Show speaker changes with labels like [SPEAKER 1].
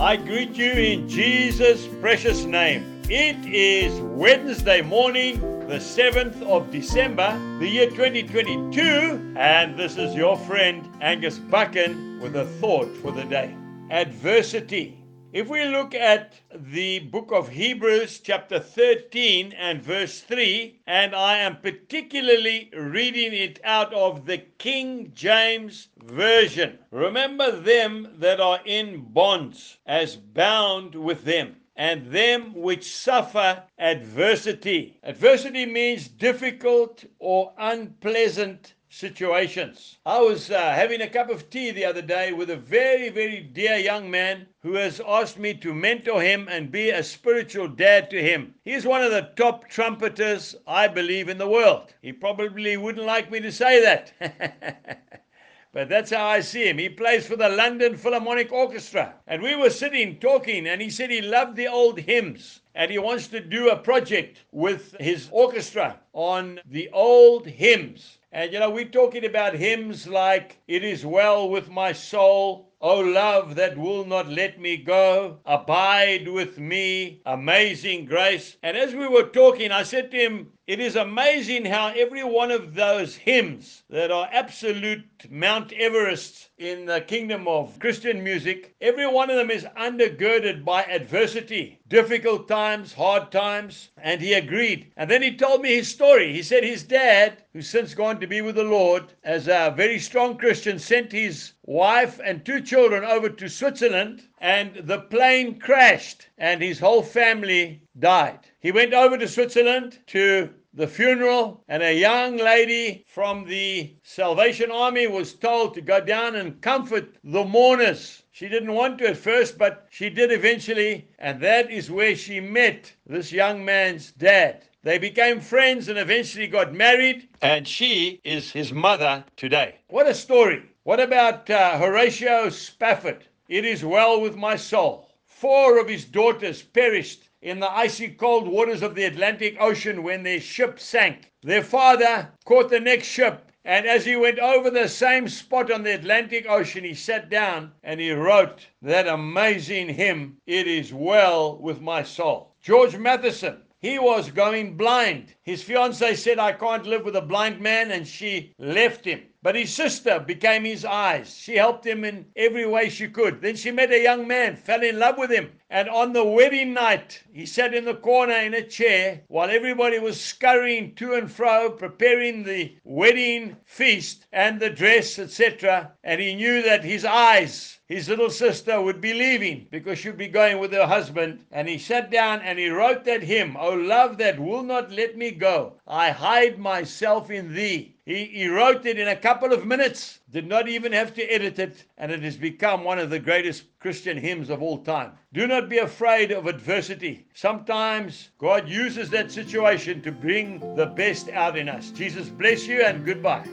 [SPEAKER 1] I greet you in Jesus' precious name. It is Wednesday morning, the 7th of December, the year 2022, and this is your friend Angus Buchan with a thought for the day. Adversity. If we look at the book of Hebrews, chapter 13 and verse 3, and I am particularly reading it out of the King James Version. Remember them that are in bonds, as bound with them and them which suffer adversity. Adversity means difficult or unpleasant situations. I was uh, having a cup of tea the other day with a very, very dear young man who has asked me to mentor him and be a spiritual dad to him. He's one of the top trumpeters, I believe, in the world. He probably wouldn't like me to say that. But that's how I see him. He plays for the London Philharmonic Orchestra. And we were sitting talking, and he said he loved the old hymns. And he wants to do a project with his orchestra on the old hymns. And you know, we're talking about hymns like It Is Well With My Soul, O Love That Will Not Let Me Go, Abide With Me, Amazing Grace. And as we were talking, I said to him, It is amazing how every one of those hymns that are absolute Mount Everests in the kingdom of Christian music, every one of them is undergirded by adversity, difficult times, hard times. And he agreed. And then he told me his story. He said his dad, who's since gone to be with the Lord, as a very strong Christian, sent his wife and two children over to Switzerland, and the plane crashed, and his whole family died. He went over to Switzerland to the funeral, and a young lady from the Salvation Army was told to go down and comfort the mourners. She didn't want to at first, but she did eventually, and that is where she met this young man's dad. They became friends and eventually got married, and she is his mother today. What a story! What about uh, Horatio Spafford? It is well with my soul. Four of his daughters perished in the icy cold waters of the Atlantic Ocean when their ship sank. Their father caught the next ship, and as he went over the same spot on the Atlantic Ocean, he sat down and he wrote that amazing hymn, It is Well with My Soul. George Matheson, he was going blind. His fiancee said, I can't live with a blind man, and she left him. But his sister became his eyes. She helped him in every way she could. Then she met a young man, fell in love with him. And on the wedding night, he sat in the corner in a chair while everybody was scurrying to and fro, preparing the wedding feast and the dress, etc. And he knew that his eyes his little sister would be leaving because she'd be going with her husband. And he sat down and he wrote that hymn, O love that will not let me go, I hide myself in thee. He, he wrote it in a couple of minutes, did not even have to edit it, and it has become one of the greatest Christian hymns of all time. Do not be afraid of adversity. Sometimes God uses that situation to bring the best out in us. Jesus bless you and goodbye.